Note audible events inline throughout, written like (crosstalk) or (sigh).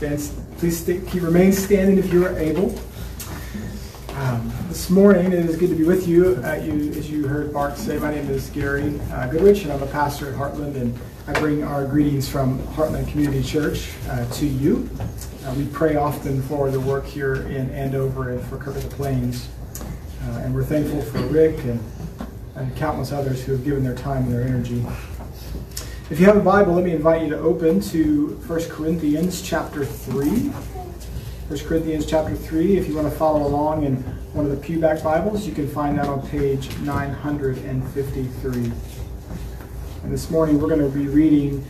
stand, please remain standing if you are able. Um, this morning, it is good to be with you. Uh, you. As you heard Mark say, my name is Gary uh, Goodrich, and I'm a pastor at Heartland, and I bring our greetings from Heartland Community Church uh, to you. Uh, we pray often for the work here in Andover and for Kirk the Plains, uh, and we're thankful for Rick and, and countless others who have given their time and their energy. If you have a Bible, let me invite you to open to 1 Corinthians chapter 3. 1 Corinthians chapter 3. If you want to follow along in one of the pewback Bibles, you can find that on page 953. And this morning we're going to be reading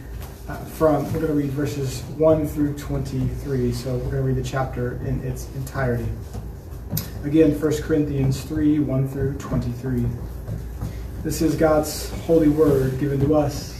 uh, from, we're going to read verses 1 through 23. So we're going to read the chapter in its entirety. Again, 1 Corinthians 3 1 through 23. This is God's holy word given to us.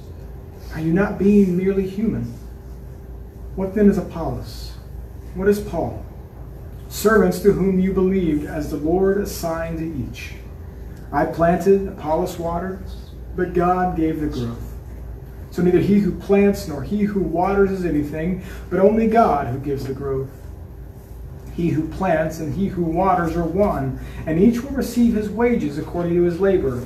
are you not being merely human? What then is Apollos? What is Paul? Servants to whom you believed as the Lord assigned to each. I planted, Apollos watered, but God gave the growth. So neither he who plants nor he who waters is anything, but only God who gives the growth. He who plants and he who waters are one, and each will receive his wages according to his labor.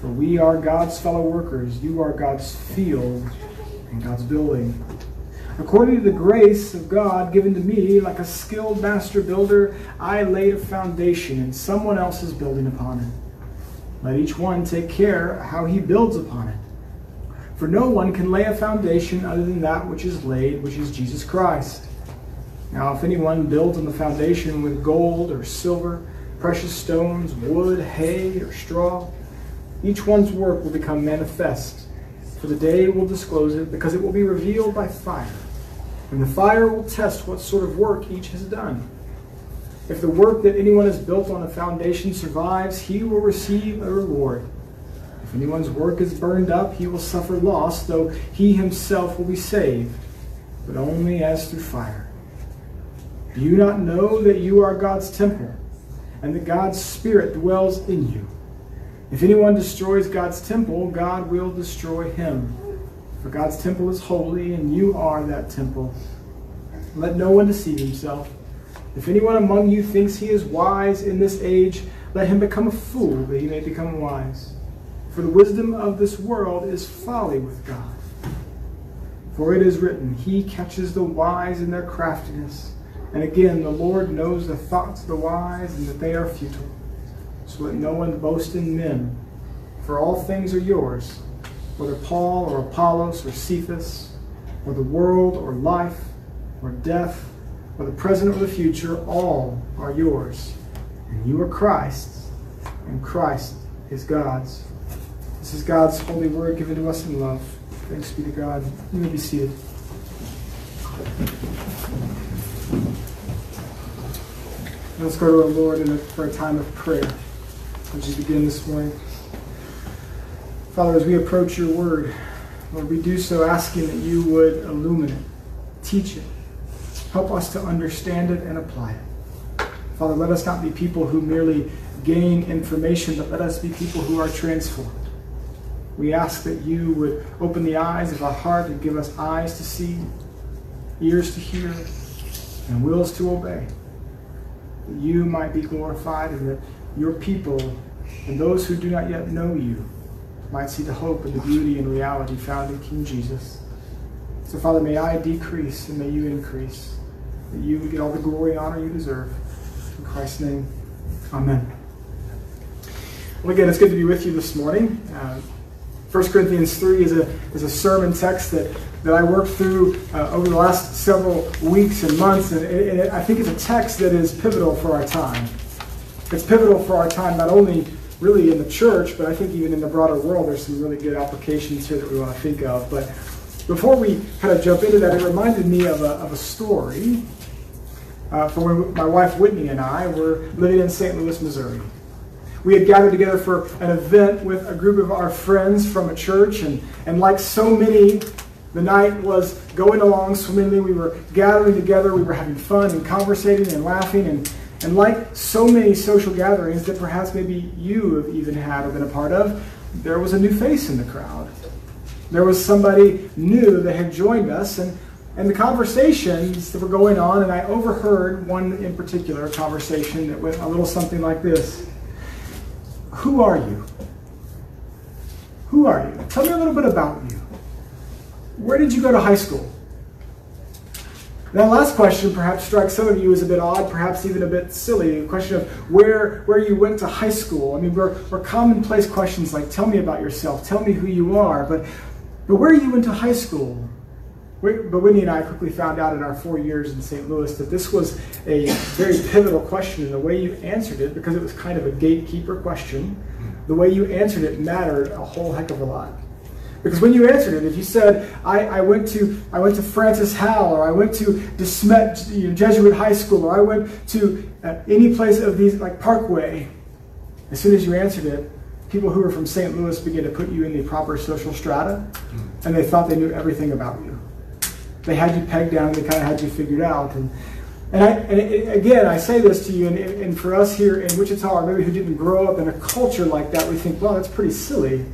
For we are God's fellow workers. You are God's field and God's building. According to the grace of God given to me, like a skilled master builder, I laid a foundation, and someone else is building upon it. Let each one take care how he builds upon it. For no one can lay a foundation other than that which is laid, which is Jesus Christ. Now, if anyone builds on the foundation with gold or silver, precious stones, wood, hay, or straw, each one's work will become manifest, for the day will disclose it, because it will be revealed by fire. And the fire will test what sort of work each has done. If the work that anyone has built on a foundation survives, he will receive a reward. If anyone's work is burned up, he will suffer loss, though he himself will be saved, but only as through fire. Do you not know that you are God's temple, and that God's Spirit dwells in you? If anyone destroys God's temple, God will destroy him. For God's temple is holy, and you are that temple. Let no one deceive himself. If anyone among you thinks he is wise in this age, let him become a fool, that he may become wise. For the wisdom of this world is folly with God. For it is written, He catches the wise in their craftiness. And again, the Lord knows the thoughts of the wise, and that they are futile. So let no one boast in men, for all things are yours, whether Paul or Apollos or Cephas, or the world or life or death, or the present or the future, all are yours. And you are Christ's, and Christ is God's. This is God's holy word given to us in love. Thanks be to God. You may be seated. Let's go to our Lord a, for a time of prayer as we begin this morning. Father, as we approach your word, Lord, we do so asking that you would illuminate, teach it, help us to understand it and apply it. Father, let us not be people who merely gain information, but let us be people who are transformed. We ask that you would open the eyes of our heart and give us eyes to see, ears to hear, and wills to obey. That you might be glorified and that your people and those who do not yet know you might see the hope and the beauty and reality found in King Jesus. So, Father, may I decrease and may you increase, that you would get all the glory and honor you deserve. In Christ's name, amen. Well, again, it's good to be with you this morning. Uh, 1 Corinthians 3 is a, is a sermon text that, that I worked through uh, over the last several weeks and months, and it, it, I think it's a text that is pivotal for our time. It's pivotal for our time, not only really in the church, but I think even in the broader world, there's some really good applications here that we want to think of. But before we kind of jump into that, it reminded me of a, of a story uh, from when my wife Whitney and I were living in St. Louis, Missouri. We had gathered together for an event with a group of our friends from a church, and, and like so many, the night was going along swimmingly. We were gathering together, we were having fun and conversating and laughing, and, and like so many social gatherings that perhaps maybe you have even had or been a part of, there was a new face in the crowd. There was somebody new that had joined us, and, and the conversations that were going on, and I overheard one in particular conversation that went a little something like this Who are you? Who are you? Tell me a little bit about you. Where did you go to high school? That last question perhaps strikes some of you as a bit odd, perhaps even a bit silly. The question of where, where you went to high school. I mean, we're, we're commonplace questions like, tell me about yourself, tell me who you are. But but where you went to high school? But Whitney and I quickly found out in our four years in St. Louis that this was a very pivotal question, and the way you answered it, because it was kind of a gatekeeper question, the way you answered it mattered a whole heck of a lot. Because when you answered it, if you said, I, I went to I went to Francis Howell, or I went to DeSmet you know, Jesuit High School, or I went to uh, any place of these, like Parkway, as soon as you answered it, people who were from St. Louis began to put you in the proper social strata, hmm. and they thought they knew everything about you. They had you pegged down, they kind of had you figured out. And, and, I, and it, again, I say this to you, and, and for us here in Wichita, or maybe who didn't grow up in a culture like that, we think, well, that's pretty silly.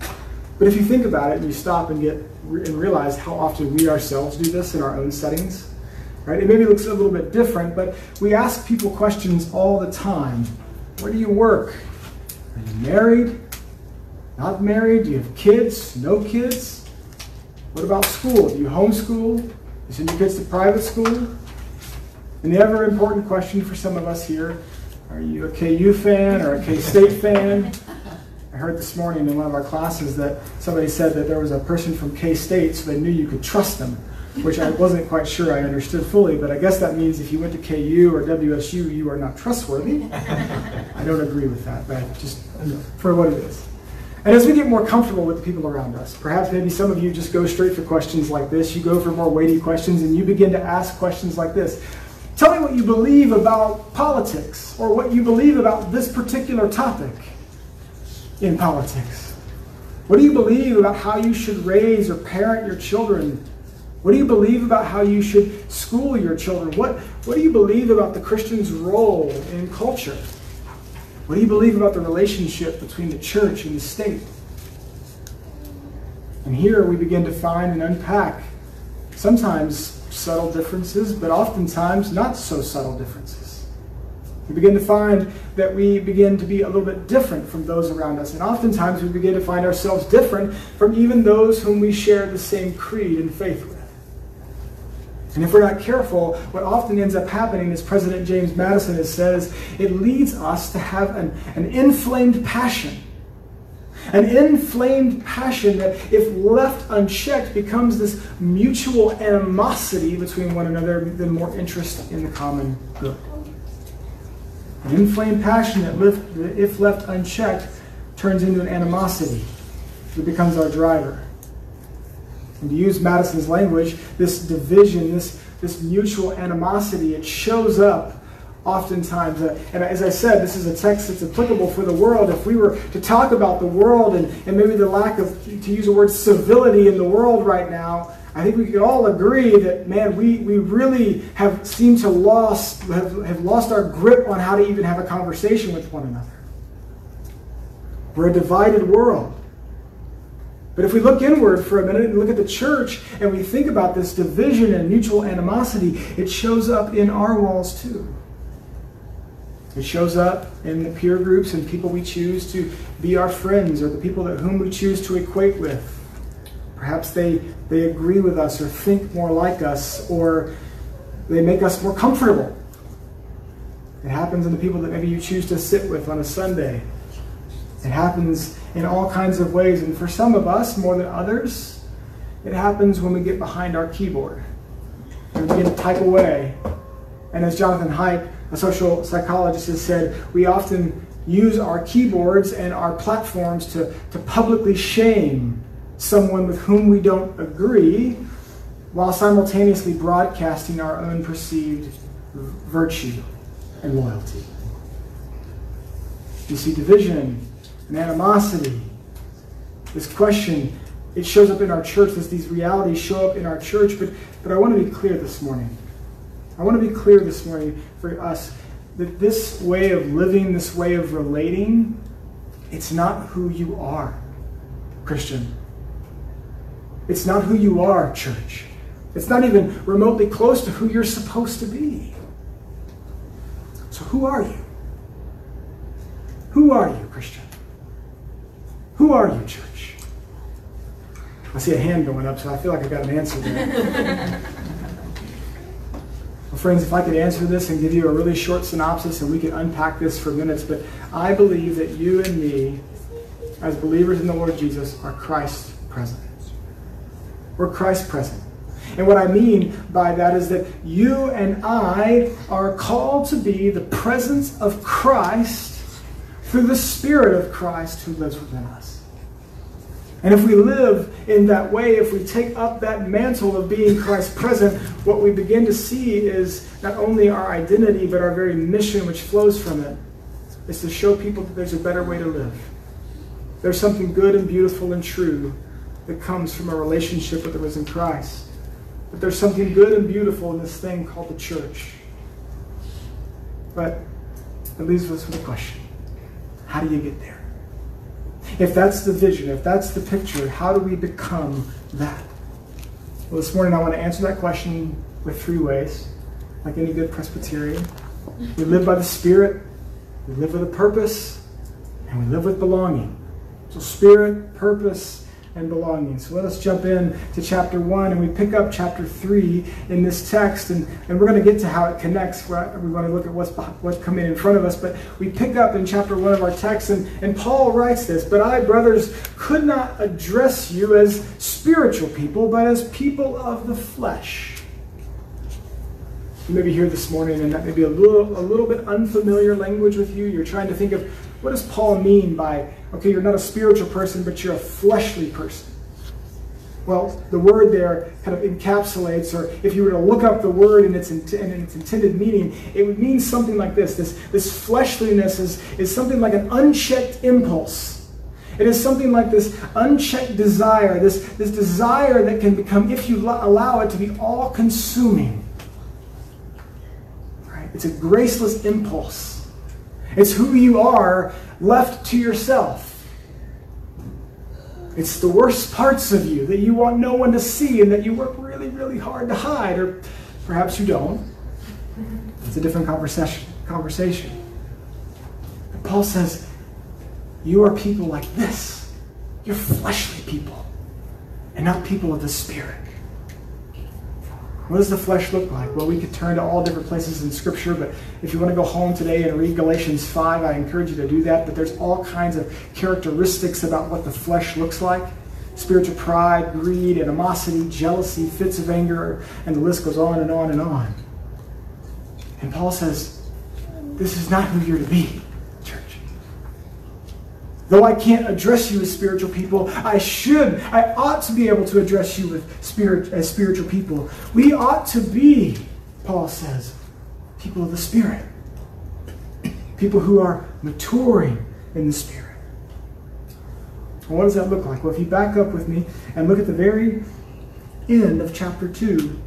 But if you think about it and you stop and get and realize how often we ourselves do this in our own settings, right? It maybe looks a little bit different, but we ask people questions all the time. Where do you work? Are you married? Not married? Do you have kids? No kids? What about school? Do you homeschool? You send your kids to private school? And the ever important question for some of us here are you a KU fan or a K State fan? I heard this morning in one of our classes that somebody said that there was a person from K State, so they knew you could trust them, which I wasn't quite sure I understood fully, but I guess that means if you went to KU or WSU, you are not trustworthy. I don't agree with that, but just for what it is. And as we get more comfortable with the people around us, perhaps maybe some of you just go straight for questions like this. You go for more weighty questions and you begin to ask questions like this. Tell me what you believe about politics or what you believe about this particular topic in politics. What do you believe about how you should raise or parent your children? What do you believe about how you should school your children? What, what do you believe about the Christian's role in culture? What do you believe about the relationship between the church and the state? And here we begin to find and unpack sometimes subtle differences, but oftentimes not so subtle differences. We begin to find that we begin to be a little bit different from those around us. And oftentimes we begin to find ourselves different from even those whom we share the same creed and faith with. And if we're not careful, what often ends up happening, as President James Madison has said, is it leads us to have an, an inflamed passion. An inflamed passion that, if left unchecked, becomes this mutual animosity between one another than more interest in the common good. An inflamed passion that, if left unchecked, turns into an animosity It becomes our driver. And to use Madison's language, this division, this, this mutual animosity, it shows up oftentimes. Uh, and as I said, this is a text that's applicable for the world. If we were to talk about the world and, and maybe the lack of, to use the word civility in the world right now, I think we could all agree that, man, we, we really have seemed to lost, have, have lost our grip on how to even have a conversation with one another. We're a divided world. But if we look inward for a minute and look at the church and we think about this division and mutual animosity, it shows up in our walls too. It shows up in the peer groups and people we choose to be our friends or the people that whom we choose to equate with. Perhaps they, they agree with us or think more like us or they make us more comfortable. It happens in the people that maybe you choose to sit with on a Sunday. It happens in all kinds of ways. And for some of us, more than others, it happens when we get behind our keyboard and we begin to type away. And as Jonathan Haidt, a social psychologist, has said, we often use our keyboards and our platforms to, to publicly shame someone with whom we don't agree while simultaneously broadcasting our own perceived virtue and loyalty. You see division and animosity. This question, it shows up in our church. These realities show up in our church. But, but I want to be clear this morning. I want to be clear this morning for us that this way of living, this way of relating, it's not who you are, Christian. It's not who you are, church. It's not even remotely close to who you're supposed to be. So, who are you? Who are you, Christian? Who are you, church? I see a hand going up, so I feel like I got an answer there. (laughs) well, friends, if I could answer this and give you a really short synopsis and we could unpack this for minutes, but I believe that you and me, as believers in the Lord Jesus, are Christ present. We're Christ present. And what I mean by that is that you and I are called to be the presence of Christ through the Spirit of Christ who lives within us. And if we live in that way, if we take up that mantle of being Christ present, what we begin to see is not only our identity, but our very mission which flows from it, is to show people that there's a better way to live. There's something good and beautiful and true that comes from a relationship with the risen Christ. But there's something good and beautiful in this thing called the church. But it leaves us with a question how do you get there? If that's the vision, if that's the picture, how do we become that? Well, this morning I want to answer that question with three ways, like any good Presbyterian. We live by the Spirit, we live with a purpose, and we live with belonging. So, Spirit, purpose, and belonging. So let us jump in to chapter 1 and we pick up chapter 3 in this text and, and we're going to get to how it connects. We're want to look at what's, what's coming in front of us. But we pick up in chapter 1 of our text and, and Paul writes this But I, brothers, could not address you as spiritual people, but as people of the flesh. You may be here this morning and that may be a little, a little bit unfamiliar language with you. You're trying to think of what does Paul mean by, okay, you're not a spiritual person, but you're a fleshly person? Well, the word there kind of encapsulates, or if you were to look up the word in its, in its intended meaning, it would mean something like this. This, this fleshliness is, is something like an unchecked impulse. It is something like this unchecked desire, this, this desire that can become, if you allow it, to be all consuming. Right? It's a graceless impulse. It's who you are left to yourself. It's the worst parts of you that you want no one to see and that you work really, really hard to hide, or perhaps you don't. It's a different conversation. conversation. Paul says, You are people like this. You're fleshly people, and not people of the Spirit. What does the flesh look like? Well, we could turn to all different places in Scripture, but if you want to go home today and read Galatians 5, I encourage you to do that. But there's all kinds of characteristics about what the flesh looks like spiritual pride, greed, animosity, jealousy, fits of anger, and the list goes on and on and on. And Paul says, This is not who you're to be. Though I can't address you as spiritual people, I should, I ought to be able to address you with spirit as spiritual people. We ought to be, Paul says, people of the Spirit. People who are maturing in the Spirit. what does that look like? Well, if you back up with me and look at the very end of chapter 2,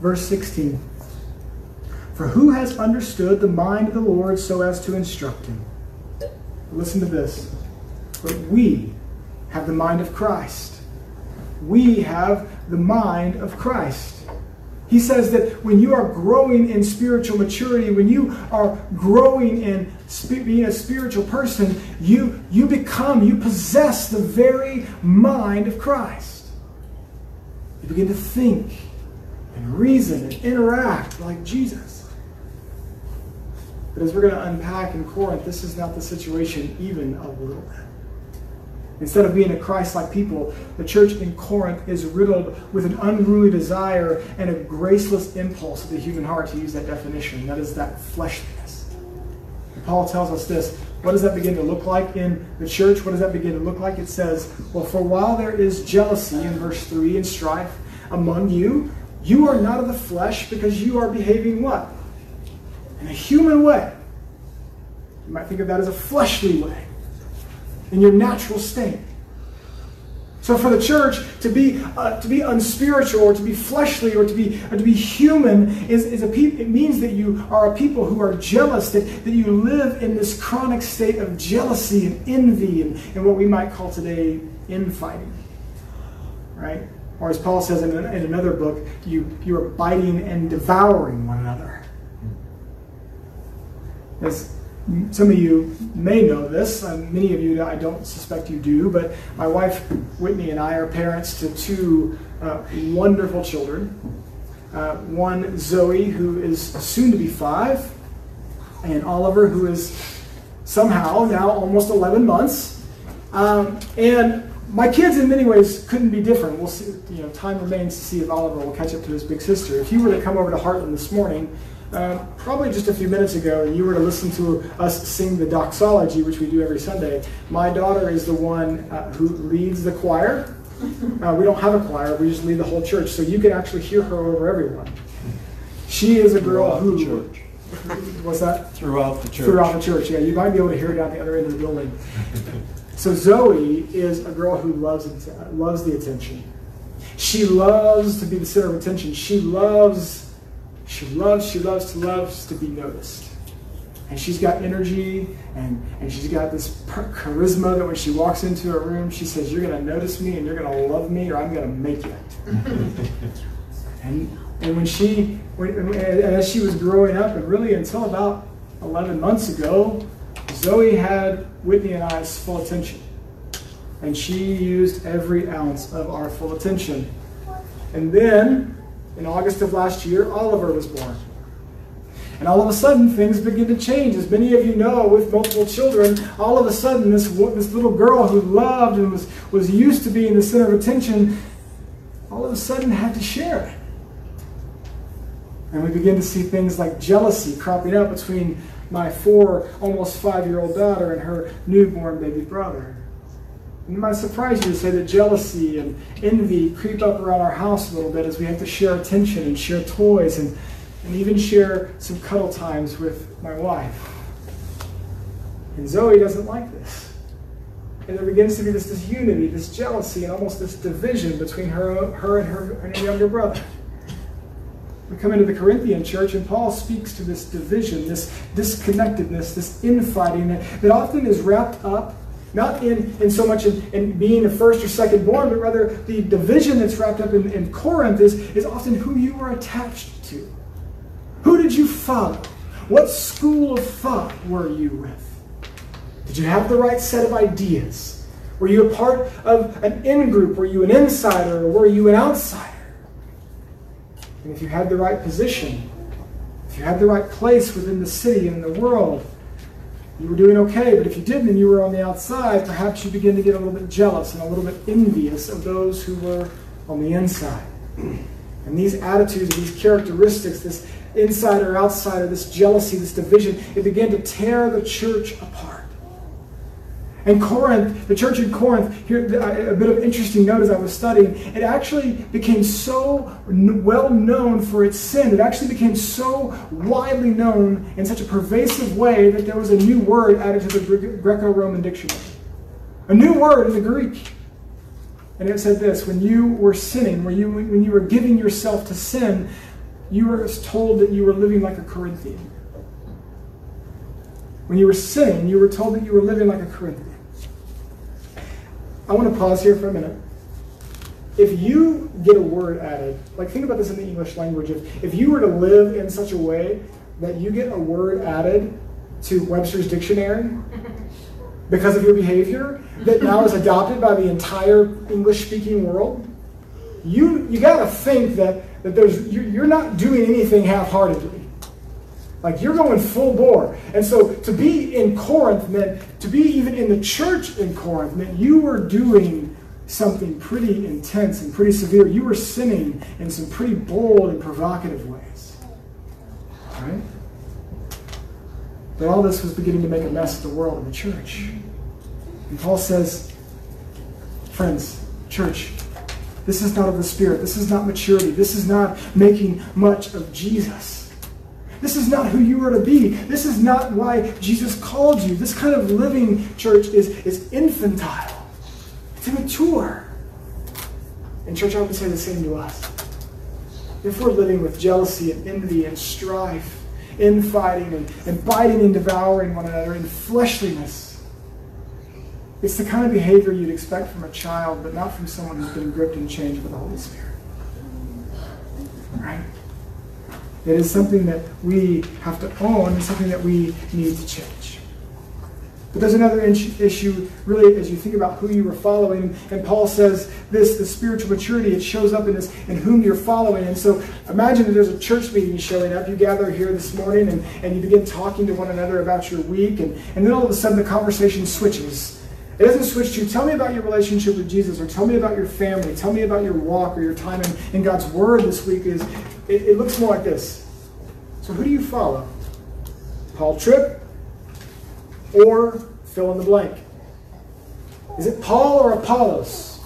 verse 16. For who has understood the mind of the Lord so as to instruct him? Listen to this. But we have the mind of Christ. We have the mind of Christ. He says that when you are growing in spiritual maturity, when you are growing in being a spiritual person, you, you become, you possess the very mind of Christ. You begin to think and reason and interact like Jesus. But as we're going to unpack in Corinth, this is not the situation even a little bit. Instead of being a Christ like people, the church in Corinth is riddled with an unruly desire and a graceless impulse of the human heart, to use that definition. That is that fleshliness. And Paul tells us this. What does that begin to look like in the church? What does that begin to look like? It says, Well, for while there is jealousy in verse 3 and strife, among you, you are not of the flesh because you are behaving what? In a human way. You might think of that as a fleshly way, in your natural state. So for the church to be uh, to be unspiritual or to be fleshly or to be or to be human is, is a pe- it means that you are a people who are jealous that, that you live in this chronic state of jealousy and envy and, and what we might call today infighting. Right? Or as Paul says in, in another book, you you are biting and devouring one another. As some of you may know this, and many of you I don't suspect you do, but my wife Whitney and I are parents to two uh, wonderful children. Uh, one, Zoe, who is soon to be five, and Oliver, who is somehow now almost 11 months. Um, and my kids, in many ways, couldn't be different. We'll see, you know, time remains to see if Oliver will catch up to his big sister. If he were to come over to Heartland this morning, uh, probably just a few minutes ago, and you were to listen to us sing the doxology, which we do every Sunday, my daughter is the one uh, who leads the choir. Uh, we don't have a choir, we just lead the whole church, so you can actually hear her over everyone. She is a girl Throughout who. the church. What's that? Throughout the church. Throughout the church, yeah. You might be able to hear it down the other end of the building. (laughs) So Zoe is a girl who loves loves the attention. She loves to be the center of attention. She loves she loves, she loves to loves to be noticed. And she's got energy and, and she's got this charisma that when she walks into a room, she says, You're going to notice me and you're going to love me or I'm going to make you. (laughs) and, and when she, when, as she was growing up, and really until about 11 months ago, Zoe had Whitney and I's full attention. And she used every ounce of our full attention. And then in August of last year, Oliver was born. And all of a sudden, things begin to change. As many of you know, with multiple children, all of a sudden, this, this little girl who loved and was, was used to being the center of attention, all of a sudden had to share. And we begin to see things like jealousy cropping up between my four, almost five year old daughter and her newborn baby brother. It might surprise you to say that jealousy and envy creep up around our house a little bit as we have to share attention and share toys and, and even share some cuddle times with my wife. And Zoe doesn't like this. And there begins to be this disunity, this jealousy, and almost this division between her, her and her, her younger brother. We come into the Corinthian church, and Paul speaks to this division, this disconnectedness, this infighting that, that often is wrapped up not in, in so much in, in being the first or second born, but rather the division that's wrapped up in, in Corinth is, is often who you are attached to. Who did you follow? What school of thought were you with? Did you have the right set of ideas? Were you a part of an in group? Were you an insider or were you an outsider? And if you had the right position, if you had the right place within the city and the world, you were doing okay, but if you didn't and you were on the outside, perhaps you begin to get a little bit jealous and a little bit envious of those who were on the inside. And these attitudes, these characteristics, this insider outsider, this jealousy, this division, it began to tear the church apart. And Corinth, the church in Corinth, here a bit of interesting note as I was studying, it actually became so well known for its sin. It actually became so widely known in such a pervasive way that there was a new word added to the Greco Roman dictionary. A new word in the Greek. And it said this when you were sinning, when you, when you were giving yourself to sin, you were told that you were living like a Corinthian. When you were sinning, you were told that you were living like a Corinthian. I want to pause here for a minute. If you get a word added, like think about this in the English language, if, if you were to live in such a way that you get a word added to Webster's dictionary (laughs) because of your behavior that now is adopted by the entire English speaking world, you, you got to think that, that there's, you're, you're not doing anything half heartedly. Like you're going full bore. And so to be in Corinth meant, to be even in the church in Corinth meant you were doing something pretty intense and pretty severe. You were sinning in some pretty bold and provocative ways. Right? But all this was beginning to make a mess of the world and the church. And Paul says, friends, church, This is not of the Spirit. This is not maturity. This is not making much of Jesus. This is not who you are to be. This is not why Jesus called you. This kind of living, church, is, is infantile. It's immature. And church, I would say the same to us. If we're living with jealousy and envy and strife, infighting and, and biting and devouring one another in fleshliness, it's the kind of behavior you'd expect from a child, but not from someone who's been gripped and changed by the Holy Spirit. Right? It is something that we have to own and something that we need to change. But there's another issue, really, as you think about who you are following. And Paul says this the spiritual maturity, it shows up in this, in whom you're following. And so imagine that there's a church meeting showing up. You gather here this morning and, and you begin talking to one another about your week. And, and then all of a sudden the conversation switches. It doesn't switch to tell me about your relationship with Jesus or tell me about your family, tell me about your walk or your time in, in God's Word this week. Is it, it looks more like this. So who do you follow? Paul Tripp or fill in the blank? Is it Paul or Apollos?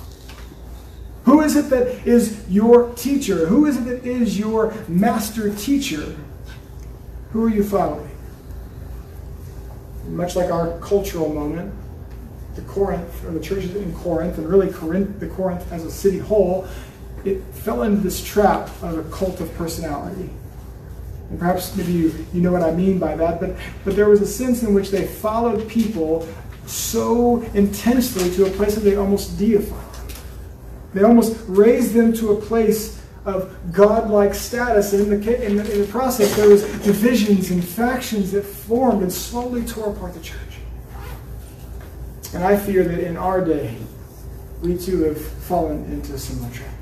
Who is it that is your teacher? Who is it that is your master teacher? Who are you following? Much like our cultural moment, the Corinth, or the churches in Corinth, and really Corinth, the Corinth as a city whole, it fell into this trap of a cult of personality. And perhaps maybe you, you know what I mean by that, but, but there was a sense in which they followed people so intensely to a place that they almost deified them. They almost raised them to a place of godlike status. And in the, in the, in the process, there was divisions and factions that formed and slowly tore apart the church. And I fear that in our day, we too have fallen into a similar trap.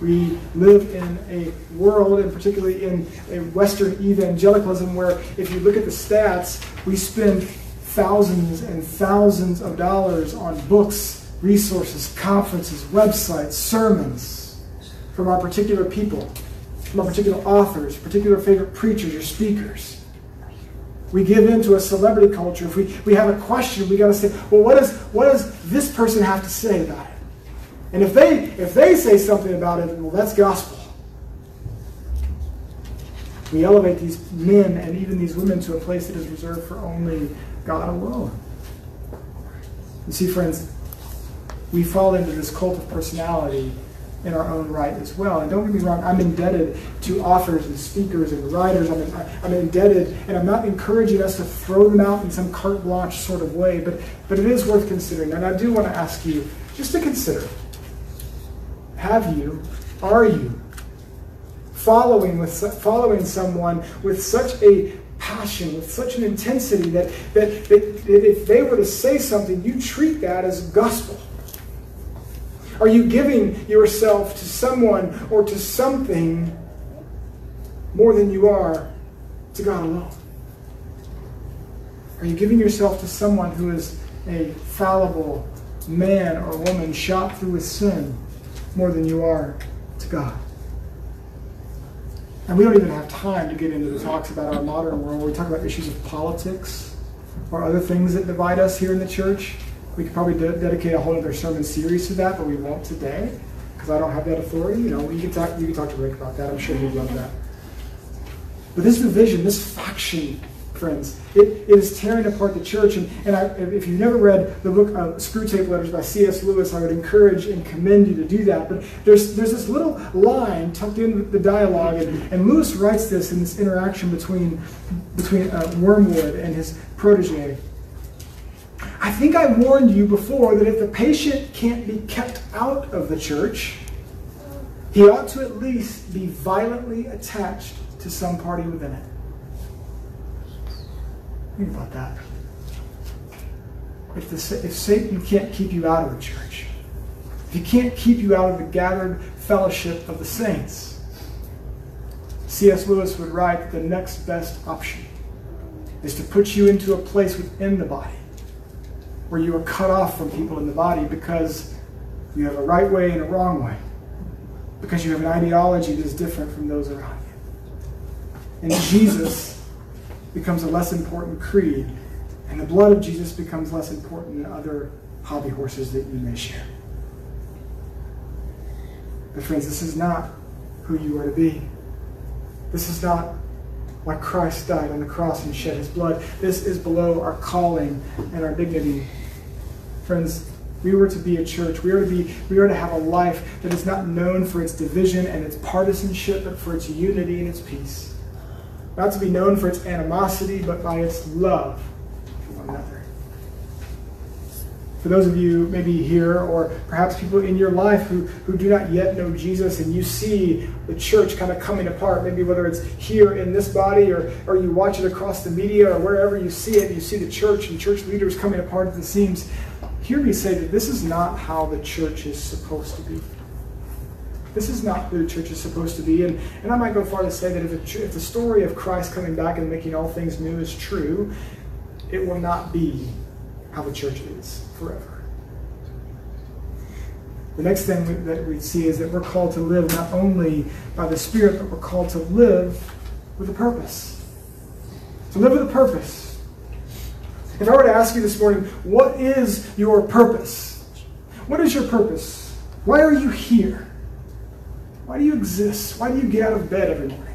We live in a world, and particularly in a Western evangelicalism, where if you look at the stats, we spend thousands and thousands of dollars on books, resources, conferences, websites, sermons from our particular people, from our particular authors, particular favorite preachers or speakers. We give in to a celebrity culture. If we, we have a question, we got to say, well, what, is, what does this person have to say about it? And if they, if they say something about it, well, that's gospel. We elevate these men and even these women to a place that is reserved for only God alone. You see, friends, we fall into this cult of personality in our own right as well. And don't get me wrong, I'm indebted to authors and speakers and writers. I'm, I'm indebted, and I'm not encouraging us to throw them out in some carte blanche sort of way, but, but it is worth considering. And I do want to ask you just to consider have you, are you following with following someone with such a passion, with such an intensity that, that, that, that if they were to say something, you treat that as gospel? Are you giving yourself to someone or to something more than you are to God alone? Are you giving yourself to someone who is a fallible man or woman shot through with sin more than you are to God? And we don't even have time to get into the talks about our modern world we talk about issues of politics or other things that divide us here in the church. We could probably de- dedicate a whole other sermon series to that, but we won't today because I don't have that authority. You know, you can talk. You can talk to Rick about that. I'm sure he'd love that. But this division, this faction, friends, it, it is tearing apart the church. And, and I, if you've never read the book uh, Screwtape Letters by C.S. Lewis, I would encourage and commend you to do that. But there's there's this little line tucked in the dialogue, and, and Lewis writes this in this interaction between between uh, Wormwood and his protege. I think I warned you before that if the patient can't be kept out of the church, he ought to at least be violently attached to some party within it. Think about that. If, the, if Satan can't keep you out of the church, if he can't keep you out of the gathered fellowship of the saints, C.S. Lewis would write that the next best option is to put you into a place within the body where you are cut off from people in the body because you have a right way and a wrong way, because you have an ideology that is different from those around you. And Jesus becomes a less important creed, and the blood of Jesus becomes less important than other hobby horses that you may share. But, friends, this is not who you are to be. This is not why Christ died on the cross and shed his blood. This is below our calling and our dignity. Friends, we were to be a church. We are to be we are to have a life that is not known for its division and its partisanship, but for its unity and its peace. Not to be known for its animosity, but by its love for one another for those of you maybe here or perhaps people in your life who, who do not yet know Jesus and you see the church kind of coming apart, maybe whether it's here in this body or, or you watch it across the media or wherever you see it, you see the church and church leaders coming apart at the seams, hear me say that this is not how the church is supposed to be. This is not who the church is supposed to be. And, and I might go far to say that if, it, if the story of Christ coming back and making all things new is true, it will not be how the church is forever. The next thing that we see is that we're called to live not only by the Spirit, but we're called to live with a purpose. To live with a purpose. If I were to ask you this morning, what is your purpose? What is your purpose? Why are you here? Why do you exist? Why do you get out of bed every morning?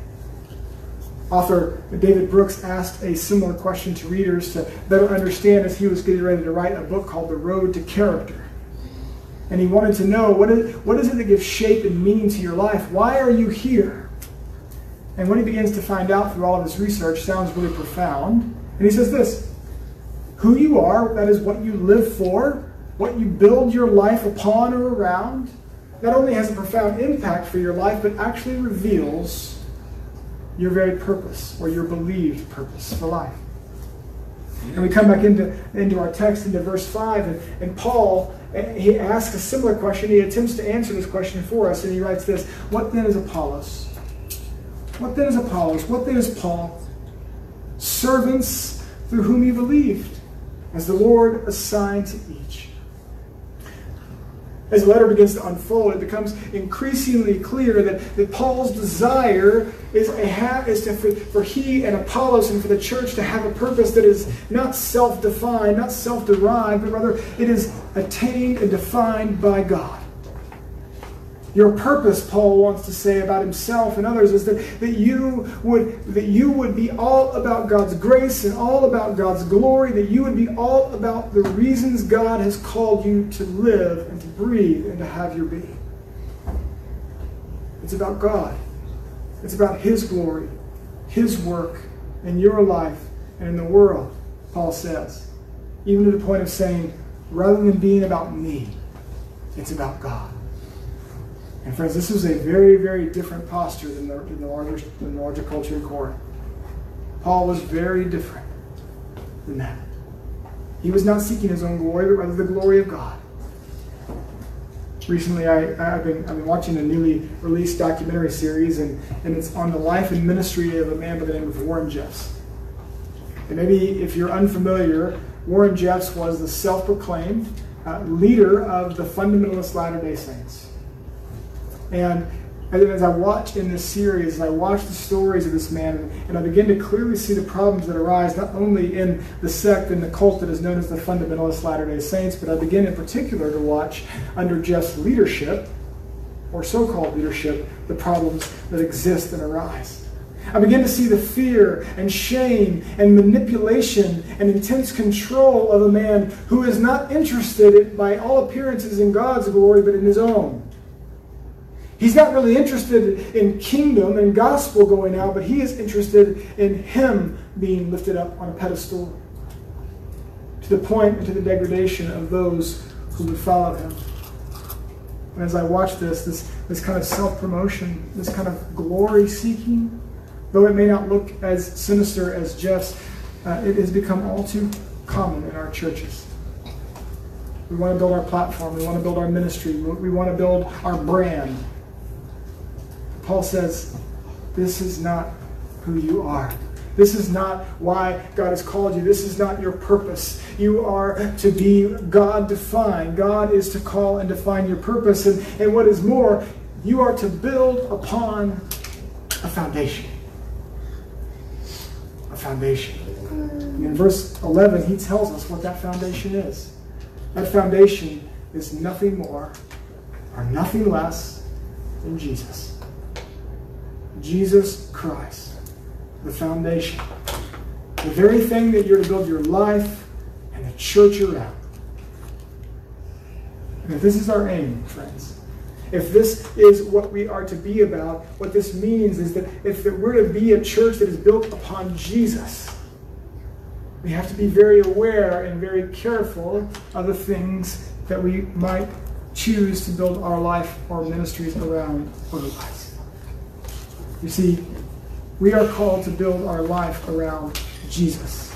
Author David Brooks asked a similar question to readers to better understand as he was getting ready to write a book called The Road to Character. And he wanted to know what is, what is it that gives shape and meaning to your life? Why are you here? And when he begins to find out through all of his research, sounds really profound. And he says this Who you are, that is what you live for, what you build your life upon or around, not only has a profound impact for your life, but actually reveals your very purpose or your believed purpose for life. And we come back into, into our text, into verse 5, and, and Paul, eh, he asks a similar question. He attempts to answer this question for us, and he writes this What then is Apollos? What then is Apollos? What then is Paul? Servants through whom you believed, as the Lord assigned to each. As the letter begins to unfold, it becomes increasingly clear that, that Paul's desire is, a ha- is to, for, for he and Apollos and for the church to have a purpose that is not self defined, not self derived, but rather it is attained and defined by God. Your purpose, Paul wants to say about himself and others, is that, that, you would, that you would be all about God's grace and all about God's glory, that you would be all about the reasons God has called you to live and to breathe and to have your being. It's about God. It's about His glory, His work in your life and in the world, Paul says. Even to the point of saying, rather than being about me, it's about God. And friends, this is a very, very different posture than the, than the, larger, than the larger culture in Corinth. Paul was very different than that. He was not seeking his own glory, but rather the glory of God. Recently, I, have been, I've been watching a newly released documentary series, and, and it's on the life and ministry of a man by the name of Warren Jeffs. And maybe if you're unfamiliar, Warren Jeffs was the self proclaimed uh, leader of the fundamentalist Latter day Saints. And as I watch in this series, I watch the stories of this man, and I begin to clearly see the problems that arise not only in the sect and the cult that is known as the fundamentalist Latter day Saints, but I begin in particular to watch under Jeffs' leadership, or so called leadership, the problems that exist and arise. I begin to see the fear and shame and manipulation and intense control of a man who is not interested, by all appearances, in God's glory, but in his own. He's not really interested in kingdom and gospel going out, but he is interested in him being lifted up on a pedestal to the point and to the degradation of those who would follow him. And as I watch this, this, this kind of self promotion, this kind of glory seeking, though it may not look as sinister as Jeffs', uh, it has become all too common in our churches. We want to build our platform. We want to build our ministry. We want to build our brand. Paul says, This is not who you are. This is not why God has called you. This is not your purpose. You are to be God defined. God is to call and define your purpose. And, and what is more, you are to build upon a foundation. A foundation. In verse 11, he tells us what that foundation is. That foundation is nothing more or nothing less than Jesus. Jesus Christ, the foundation, the very thing that you're to build your life and the church around. And if this is our aim, friends, if this is what we are to be about, what this means is that if we're to be a church that is built upon Jesus, we have to be very aware and very careful of the things that we might choose to build our life or ministries around otherwise. You see, we are called to build our life around Jesus.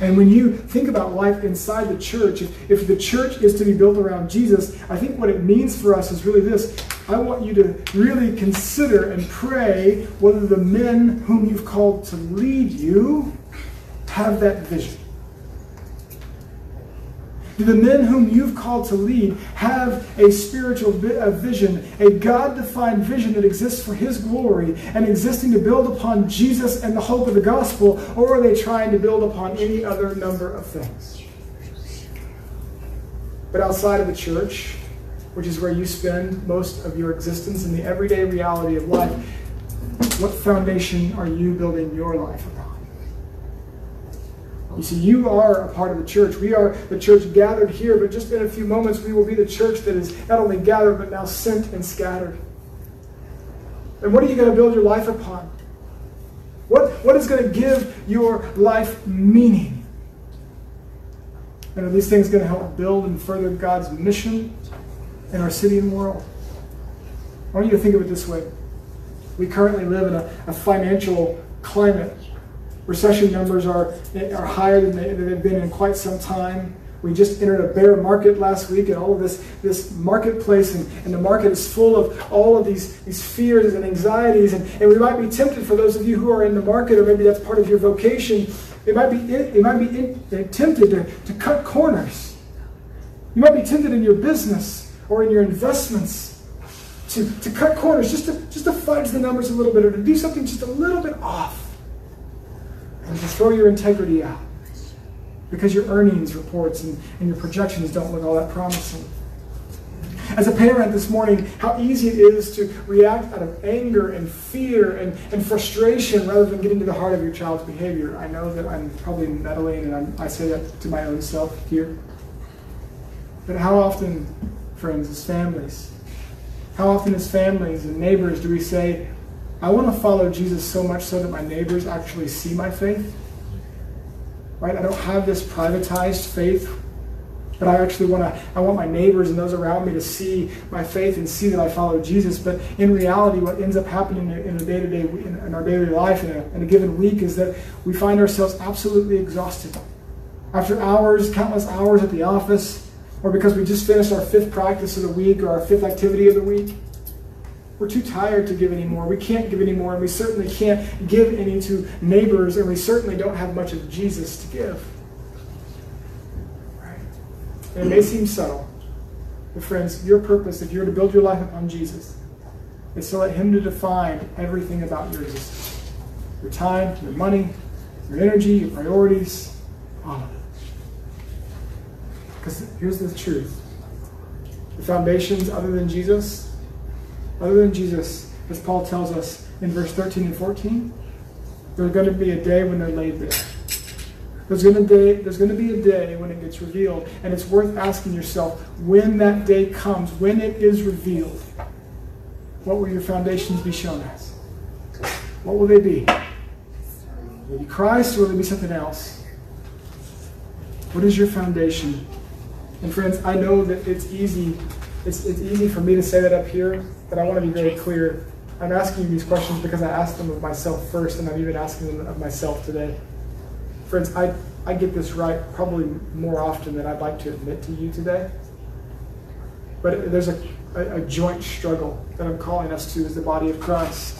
And when you think about life inside the church, if, if the church is to be built around Jesus, I think what it means for us is really this. I want you to really consider and pray whether the men whom you've called to lead you have that vision. Do the men whom you've called to lead have a spiritual vision, a God defined vision that exists for His glory and existing to build upon Jesus and the hope of the gospel, or are they trying to build upon any other number of things? But outside of the church, which is where you spend most of your existence in the everyday reality of life, what foundation are you building your life upon? You see, you are a part of the church. We are the church gathered here, but just in a few moments, we will be the church that is not only gathered, but now sent and scattered. And what are you going to build your life upon? What, what is going to give your life meaning? And are these things going to help build and further God's mission in our city and world? I want you to think of it this way. We currently live in a, a financial climate Recession numbers are, are higher than, they, they've been in quite some time. We just entered a bear market last week, and all of this, this marketplace, and, and the market is full of all of these, these fears and anxieties. And, and we might be tempted, for those of you who are in the market, or maybe that's part of your vocation, it might be, it might be in, uh, tempted to, to cut corners. You might be tempted in your business or in your investments to, to cut corners, just to, just to fudge the numbers a little bit, or to do something just a little bit off and to throw your integrity out because your earnings reports and, and your projections don't look all that promising. As a parent this morning, how easy it is to react out of anger and fear and, and frustration rather than getting to the heart of your child's behavior. I know that I'm probably meddling and I'm, I say that to my own self here. But how often, friends, as families, how often as families and neighbors do we say, I want to follow Jesus so much so that my neighbors actually see my faith. Right? I don't have this privatized faith, but I actually want to I want my neighbors and those around me to see my faith and see that I follow Jesus. But in reality, what ends up happening in a day-to-day in our daily life in a, in a given week is that we find ourselves absolutely exhausted. After hours, countless hours at the office, or because we just finished our fifth practice of the week or our fifth activity of the week, we're too tired to give anymore. We can't give anymore, and we certainly can't give any to neighbors, and we certainly don't have much of Jesus to give. Right? And it may seem subtle, but friends, your purpose, if you're to build your life upon Jesus, is to let Him to define everything about your existence your time, your money, your energy, your priorities, all of it. Because here's the truth the foundations other than Jesus other than Jesus, as Paul tells us in verse 13 and 14, there's going to be a day when they're laid there. There's going, to be, there's going to be a day when it gets revealed, and it's worth asking yourself when that day comes, when it is revealed, what will your foundations be shown as? What will they be? Will they be Christ or will they be something else? What is your foundation? And friends, I know that it's easy it's, it's easy for me to say that up here, but I want to be very clear. I'm asking you these questions because I asked them of myself first, and I'm even asking them of myself today. Friends, I, I get this right probably more often than I'd like to admit to you today. But there's a, a, a joint struggle that I'm calling us to as the body of Christ.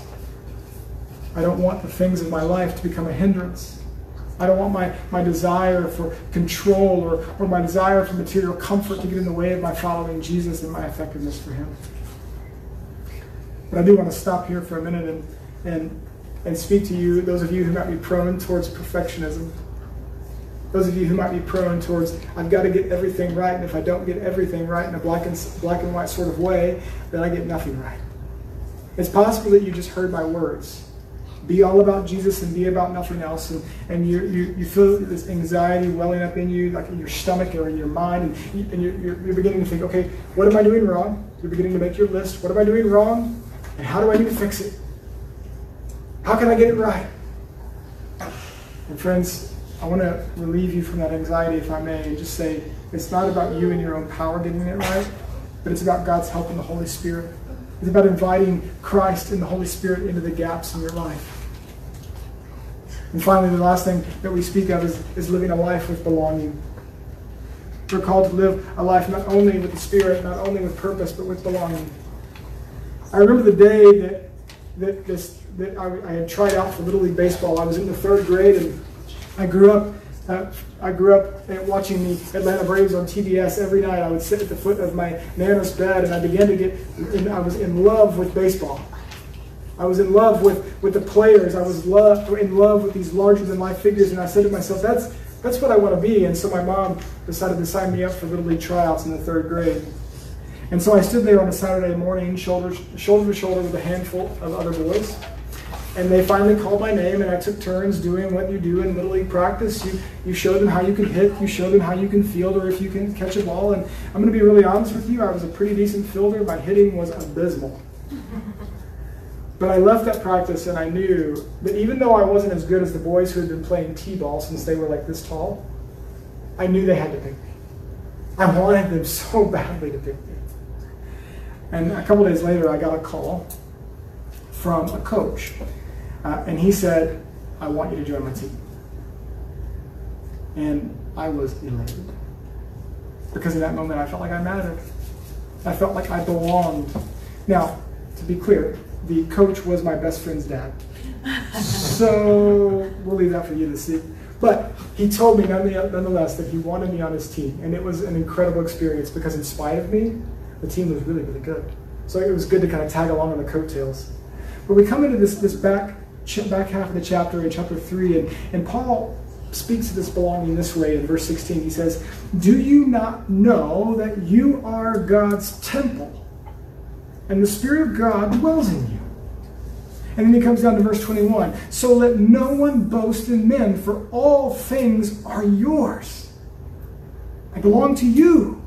I don't want the things of my life to become a hindrance. I don't want my, my desire for control or, or my desire for material comfort to get in the way of my following Jesus and my effectiveness for Him. But I do want to stop here for a minute and, and, and speak to you, those of you who might be prone towards perfectionism. Those of you who might be prone towards, I've got to get everything right, and if I don't get everything right in a black and, black and white sort of way, then I get nothing right. It's possible that you just heard my words. Be all about Jesus and be about nothing else. And, and you, you, you feel this anxiety welling up in you, like in your stomach or in your mind. And, you, and you're, you're, you're beginning to think, okay, what am I doing wrong? You're beginning to make your list. What am I doing wrong? And how do I need to fix it? How can I get it right? And friends, I want to relieve you from that anxiety, if I may, and just say it's not about you and your own power getting it right, but it's about God's help in the Holy Spirit. It's about inviting Christ and the Holy Spirit into the gaps in your life. And finally, the last thing that we speak of is, is living a life with belonging. We're called to live a life not only with the Spirit, not only with purpose, but with belonging. I remember the day that, that, this, that I, I had tried out for Little League Baseball. I was in the third grade, and I grew up uh, I grew up watching the Atlanta Braves on TBS every night. I would sit at the foot of my nana's bed, and I began to get. In, I was in love with baseball. I was in love with, with the players. I was in love with these larger than life figures, and I said to myself, "That's that's what I want to be." And so my mom decided to sign me up for little league tryouts in the third grade. And so I stood there on a Saturday morning, shoulder shoulder to shoulder with a handful of other boys and they finally called my name and I took turns doing what you do in Little League practice. You, you show them how you can hit, you show them how you can field or if you can catch a ball. And I'm going to be really honest with you, I was a pretty decent fielder. My hitting was abysmal. But I left that practice and I knew that even though I wasn't as good as the boys who had been playing T-ball since they were like this tall, I knew they had to pick me. I wanted them so badly to pick me. And a couple days later, I got a call from a coach uh, and he said, I want you to join my team. And I was elated. Because in that moment, I felt like I mattered. I felt like I belonged. Now, to be clear, the coach was my best friend's dad. so we'll leave that for you to see. But he told me nonetheless that he wanted me on his team. And it was an incredible experience because, in spite of me, the team was really, really good. So it was good to kind of tag along on the coattails. But we come into this, this back back half of the chapter in chapter 3, and, and Paul speaks to this belonging this way in verse 16. He says, Do you not know that you are God's temple, and the Spirit of God dwells in you? And then he comes down to verse 21. So let no one boast in men, for all things are yours. I belong to you.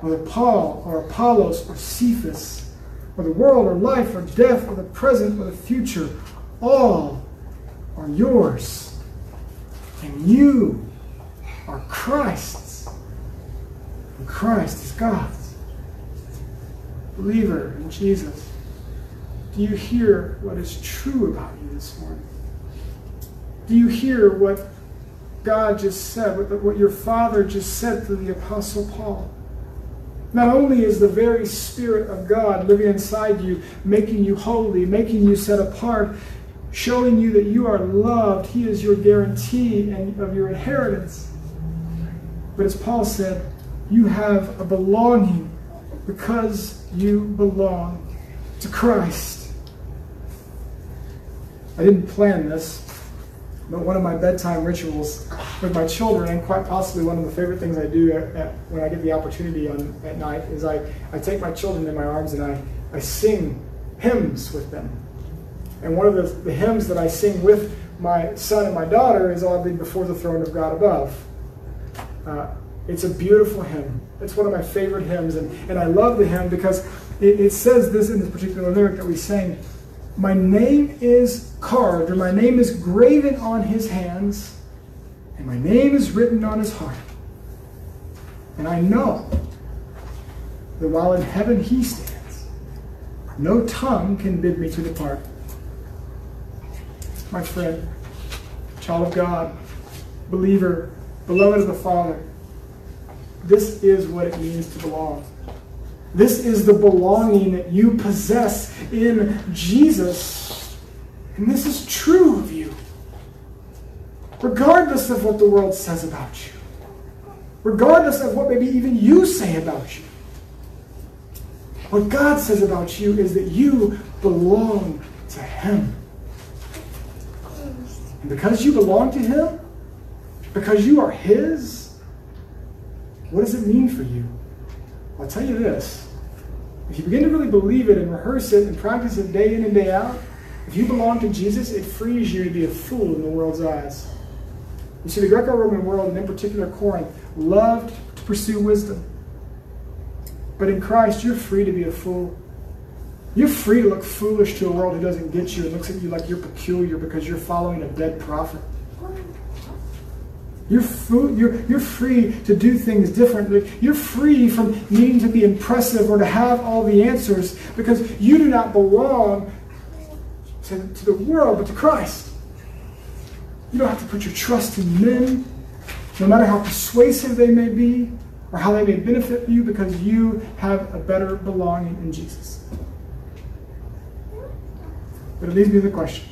Whether Paul or Apollos or Cephas, or the world or life or death or the present or the future, all are yours. And you are Christ's. And Christ is God's. Believer in Jesus, do you hear what is true about you this morning? Do you hear what God just said, what, what your Father just said to the Apostle Paul? Not only is the very Spirit of God living inside you, making you holy, making you set apart, showing you that you are loved. He is your guarantee and of your inheritance. But as Paul said, you have a belonging because you belong to Christ. I didn't plan this, but one of my bedtime rituals with my children, and quite possibly one of the favorite things I do at, at, when I get the opportunity on, at night, is I, I take my children in my arms and I, I sing hymns with them. And one of the, the hymns that I sing with my son and my daughter is oddly Before the Throne of God Above. Uh, it's a beautiful hymn. It's one of my favorite hymns. And, and I love the hymn because it, it says this in this particular lyric that we sang My name is carved, or my name is graven on his hands, and my name is written on his heart. And I know that while in heaven he stands, no tongue can bid me to depart my friend, child of God, believer, beloved of the Father. This is what it means to belong. This is the belonging that you possess in Jesus. And this is true of you. Regardless of what the world says about you, regardless of what maybe even you say about you. What God says about you is that you belong to Him. And because you belong to Him, because you are His, what does it mean for you? I'll tell you this if you begin to really believe it and rehearse it and practice it day in and day out, if you belong to Jesus, it frees you to be a fool in the world's eyes. You see, the Greco Roman world, and in particular Corinth, loved to pursue wisdom. But in Christ, you're free to be a fool. You're free to look foolish to a world who doesn't get you and looks at you like you're peculiar because you're following a dead prophet. You're, you're, you're free to do things differently. You're free from needing to be impressive or to have all the answers because you do not belong to, to the world but to Christ. You don't have to put your trust in men, no matter how persuasive they may be or how they may benefit you, because you have a better belonging in Jesus. But it leads me the question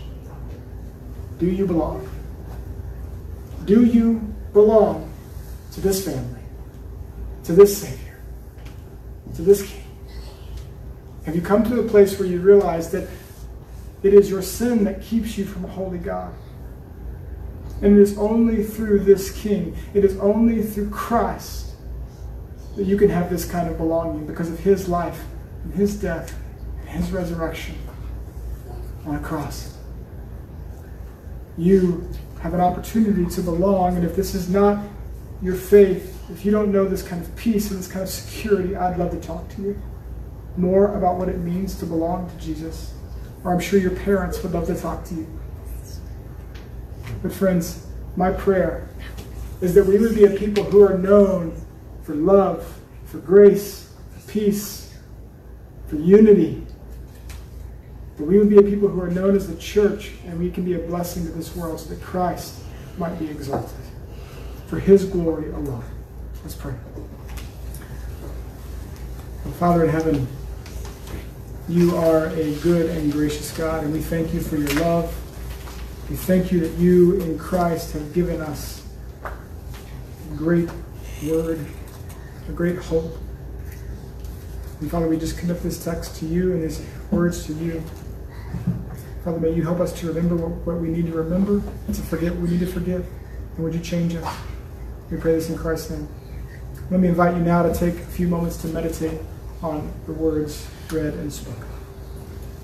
Do you belong? Do you belong to this family, to this Savior, to this King? Have you come to a place where you realize that it is your sin that keeps you from a holy God? And it is only through this King, it is only through Christ that you can have this kind of belonging because of his life and his death and his resurrection on a cross. You have an opportunity to belong, and if this is not your faith, if you don't know this kind of peace and this kind of security, I'd love to talk to you more about what it means to belong to Jesus. Or I'm sure your parents would love to talk to you. But, friends, my prayer is that we would be a people who are known for love, for grace, for peace, for unity, that we would be a people who are known as the church and we can be a blessing to this world so that Christ might be exalted for his glory alone. Let's pray. Father in heaven, you are a good and gracious God, and we thank you for your love. We thank you that you in Christ have given us a great word, a great hope. And Father, we just commit this text to you and these words to you. Father, may you help us to remember what, what we need to remember to forget what we need to forget. And would you change us? We pray this in Christ's name. Let me invite you now to take a few moments to meditate on the words read and spoken.